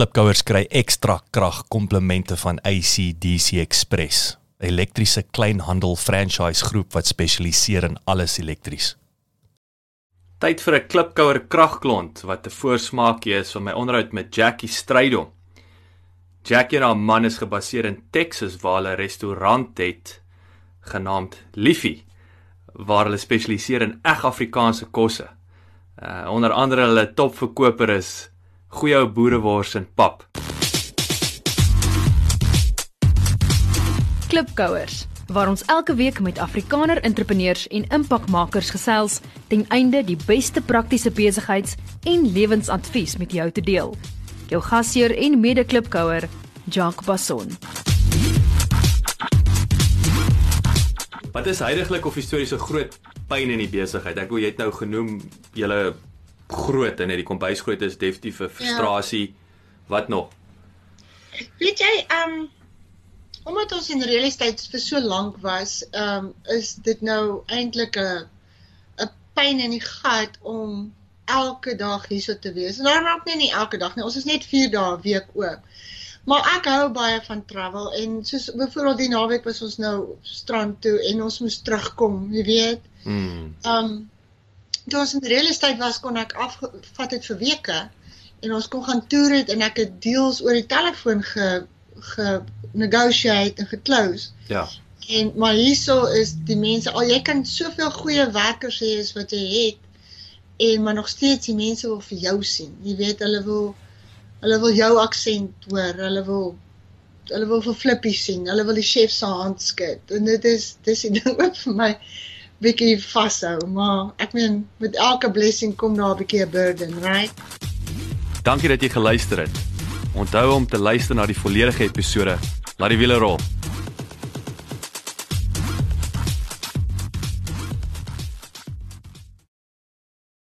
Klipkouers kry ekstra krag komplemente van ACDC Express, 'n elektriese kleinhandel franchise groep wat spesialiseer in alles elektries. Tyd vir 'n Klipkouer kragklont wat 'n voorsmaakie is van my onderhoud met Jackie Strydom. Jackie en haar man is gebaseer in Texas waar hulle 'n restaurant het genaamd Liffie waar hulle spesialiseer in eg Afrikaanse kosse. Uh onder andere hulle topverkoper is goeie ou boerewors en pap. Klipkouers waar ons elke week met Afrikaner entrepreneurs en impakmakers gesels ten einde die beste praktiese besigheids- en lewensadvies met jou te deel. Jou gasheer en mede-klipkouer, Jacques Basson. Wat is heidaglik of historiese groot pyn in die besigheid? Ek wou jy het nou genoem julle groot en net die kombuisgroot is definitief 'n frustrasie. Ja. Wat nog? Weet jy, ehm um, omdat ons in real estate vir so lank was, ehm um, is dit nou eintlik 'n 'n pyn in die gat om elke dag hierso te wees. En daarom ook nie, nie elke dag nie. Ons is net 4 dae 'n week oop. Maar ek hou baie van travel en soos byvoorbeeld die naweek was ons nou strand toe en ons moes terugkom, jy weet. Mm. Um toe ons in real estate was kon ek afvat het vir weke en ons kon gaan toer het en ek het deals oor die telefoon ge ge negotiate en geclose. Ja. En maar hierso is die mense al jy kan soveel goeie werkers hê as wat jy het en maar nog steeds die mense wil vir jou sien. Jy weet hulle wil Hulle wil jou aksent hoor. Hulle wil hulle wil vir Flippie sien. Hulle wil die chef se hand skud. En dit is dis die ding wat vir my bietjie vashou, maar ek meen met elke blessing kom daar 'n bietjie 'n burden, right? Dankie dat jy geluister het. Onthou om te luister na die volledige episode. Laat die wiele rol.